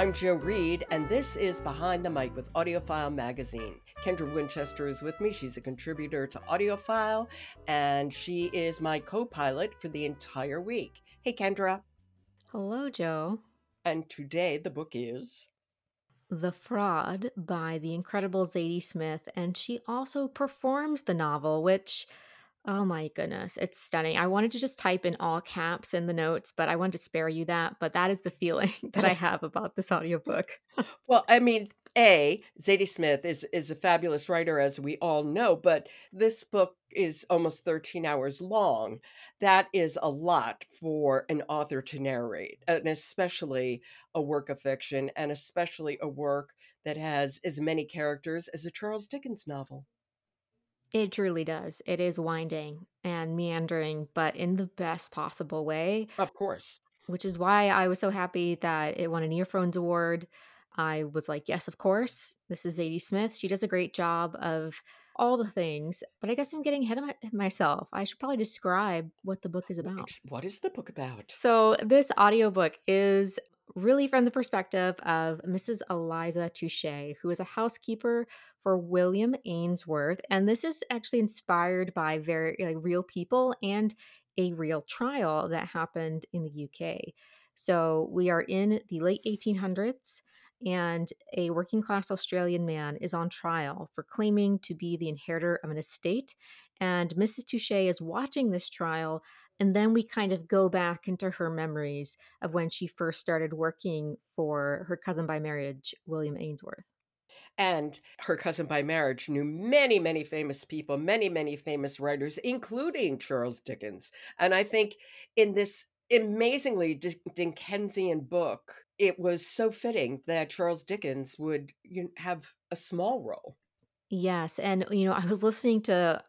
I'm Jo Reed, and this is Behind the Mic with AudioFile Magazine. Kendra Winchester is with me. She's a contributor to AudioFile, and she is my co pilot for the entire week. Hey, Kendra. Hello, Joe. And today the book is The Fraud by the incredible Zadie Smith, and she also performs the novel, which Oh my goodness, it's stunning. I wanted to just type in all caps in the notes, but I wanted to spare you that. But that is the feeling that I have about this audiobook. well, I mean, A, Zadie Smith is is a fabulous writer, as we all know, but this book is almost 13 hours long. That is a lot for an author to narrate, and especially a work of fiction, and especially a work that has as many characters as a Charles Dickens novel. It truly does. It is winding and meandering, but in the best possible way. Of course. Which is why I was so happy that it won an Earphones Award. I was like, yes, of course. This is Zadie Smith. She does a great job of all the things, but I guess I'm getting ahead of my, myself. I should probably describe what the book is about. What is the book about? So, this audiobook is really from the perspective of Mrs. Eliza Touchet, who is a housekeeper for William Ainsworth. And this is actually inspired by very like real people and a real trial that happened in the UK. So we are in the late 1800s, and a working class Australian man is on trial for claiming to be the inheritor of an estate. And Mrs. Touchet is watching this trial and then we kind of go back into her memories of when she first started working for her cousin by marriage, William Ainsworth. And her cousin by marriage knew many, many famous people, many, many famous writers, including Charles Dickens. And I think in this amazingly Dickensian book, it was so fitting that Charles Dickens would have a small role. Yes. And, you know, I was listening to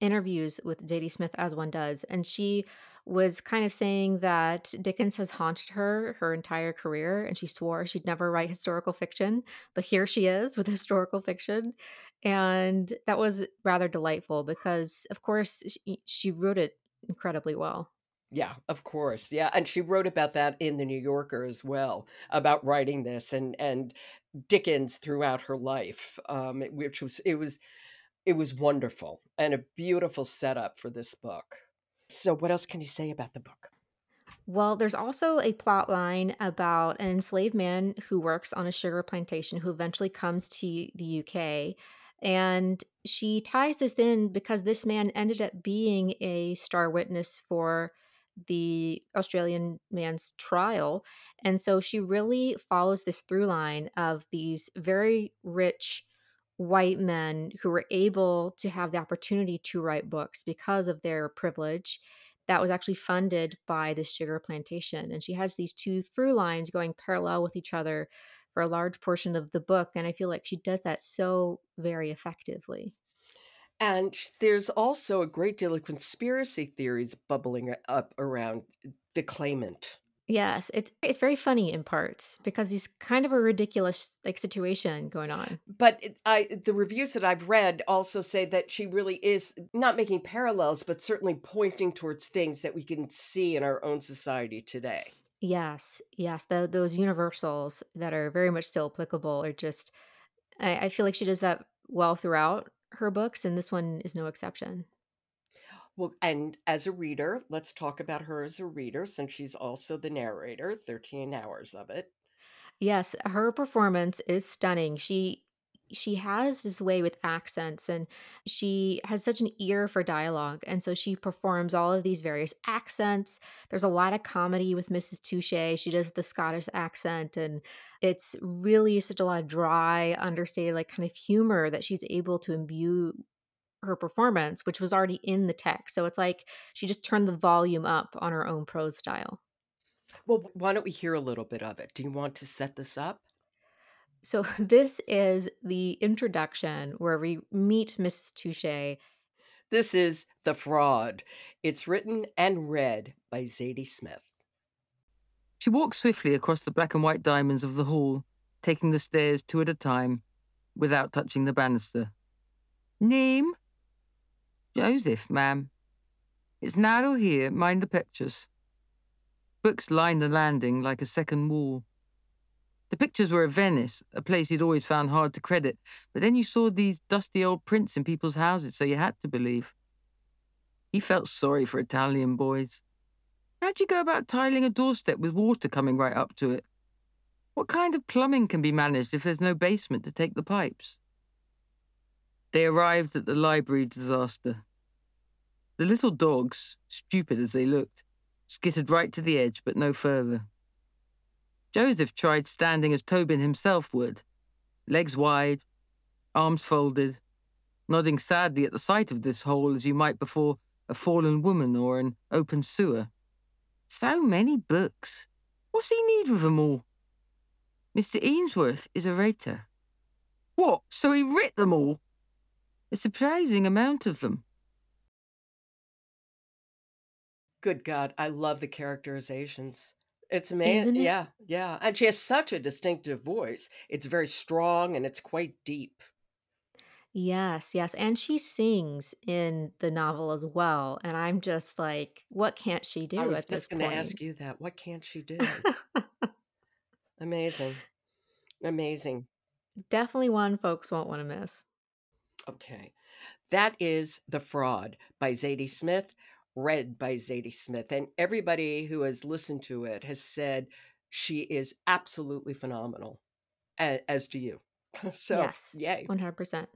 interviews with Zadie Smith as one does, and she was kind of saying that Dickens has haunted her her entire career, and she swore she'd never write historical fiction, but here she is with historical fiction, and that was rather delightful because, of course, she, she wrote it incredibly well. Yeah, of course. Yeah, and she wrote about that in the New Yorker as well about writing this and and Dickens throughout her life, um, which was it was it was wonderful and a beautiful setup for this book. So, what else can you say about the book? Well, there's also a plot line about an enslaved man who works on a sugar plantation who eventually comes to the UK. And she ties this in because this man ended up being a star witness for the Australian man's trial. And so she really follows this through line of these very rich white men who were able to have the opportunity to write books because of their privilege that was actually funded by the sugar plantation. And she has these two through lines going parallel with each other for a large portion of the book. And I feel like she does that so very effectively. And there's also a great deal of conspiracy theories bubbling up around the claimant. Yes, it's it's very funny in parts because he's kind of a ridiculous like situation going on. But I the reviews that I've read also say that she really is not making parallels but certainly pointing towards things that we can see in our own society today. Yes, yes, the, those universals that are very much still applicable are just I, I feel like she does that well throughout her books and this one is no exception. Well, and as a reader, let's talk about her as a reader since she's also the narrator, 13 hours of it. Yes, her performance is stunning. She she has this way with accents and she has such an ear for dialogue and so she performs all of these various accents there's a lot of comedy with mrs touchet she does the scottish accent and it's really such a lot of dry understated like kind of humor that she's able to imbue her performance, which was already in the text. So it's like she just turned the volume up on her own prose style. Well, why don't we hear a little bit of it? Do you want to set this up? So this is the introduction where we meet Miss Touchet. This is The Fraud. It's written and read by Zadie Smith. She walked swiftly across the black and white diamonds of the hall, taking the stairs two at a time, without touching the banister. Name? Joseph, ma'am. It's narrow here, mind the pictures. Books line the landing like a second wall. The pictures were of Venice, a place he'd always found hard to credit, but then you saw these dusty old prints in people's houses, so you had to believe. He felt sorry for Italian boys. How'd you go about tiling a doorstep with water coming right up to it? What kind of plumbing can be managed if there's no basement to take the pipes? They arrived at the library disaster. The little dogs, stupid as they looked, skittered right to the edge, but no further. Joseph tried standing as Tobin himself would, legs wide, arms folded, nodding sadly at the sight of this hole as you might before a fallen woman or an open sewer. So many books. What's he need with them all? Mr. Ainsworth is a writer. What, so he writ them all? A surprising amount of them. Good God, I love the characterizations. It's amazing. Isn't it? Yeah, yeah. And she has such a distinctive voice. It's very strong and it's quite deep. Yes, yes, and she sings in the novel as well, and I'm just like, what can't she I do was at this just going to point? ask you that. What can't she do? Amazing. Amazing. Definitely one folks won't want to miss. Okay. That is The Fraud by Zadie Smith, read by Zadie Smith. And everybody who has listened to it has said she is absolutely phenomenal, a- as do you. So, Yes, yay. 100%.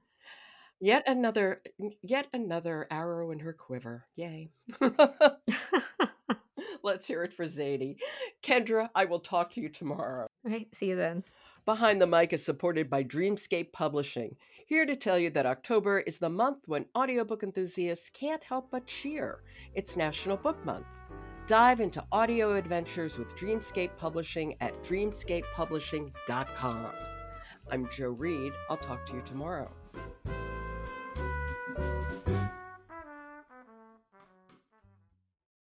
Yet another yet another arrow in her quiver. Yay. Let's hear it for Zadie. Kendra, I will talk to you tomorrow. Okay, see you then. Behind the Mic is supported by Dreamscape Publishing, here to tell you that October is the month when audiobook enthusiasts can't help but cheer. It's National Book Month. Dive into audio adventures with Dreamscape Publishing at dreamscapepublishing.com. I'm Jo Reed. I'll talk to you tomorrow.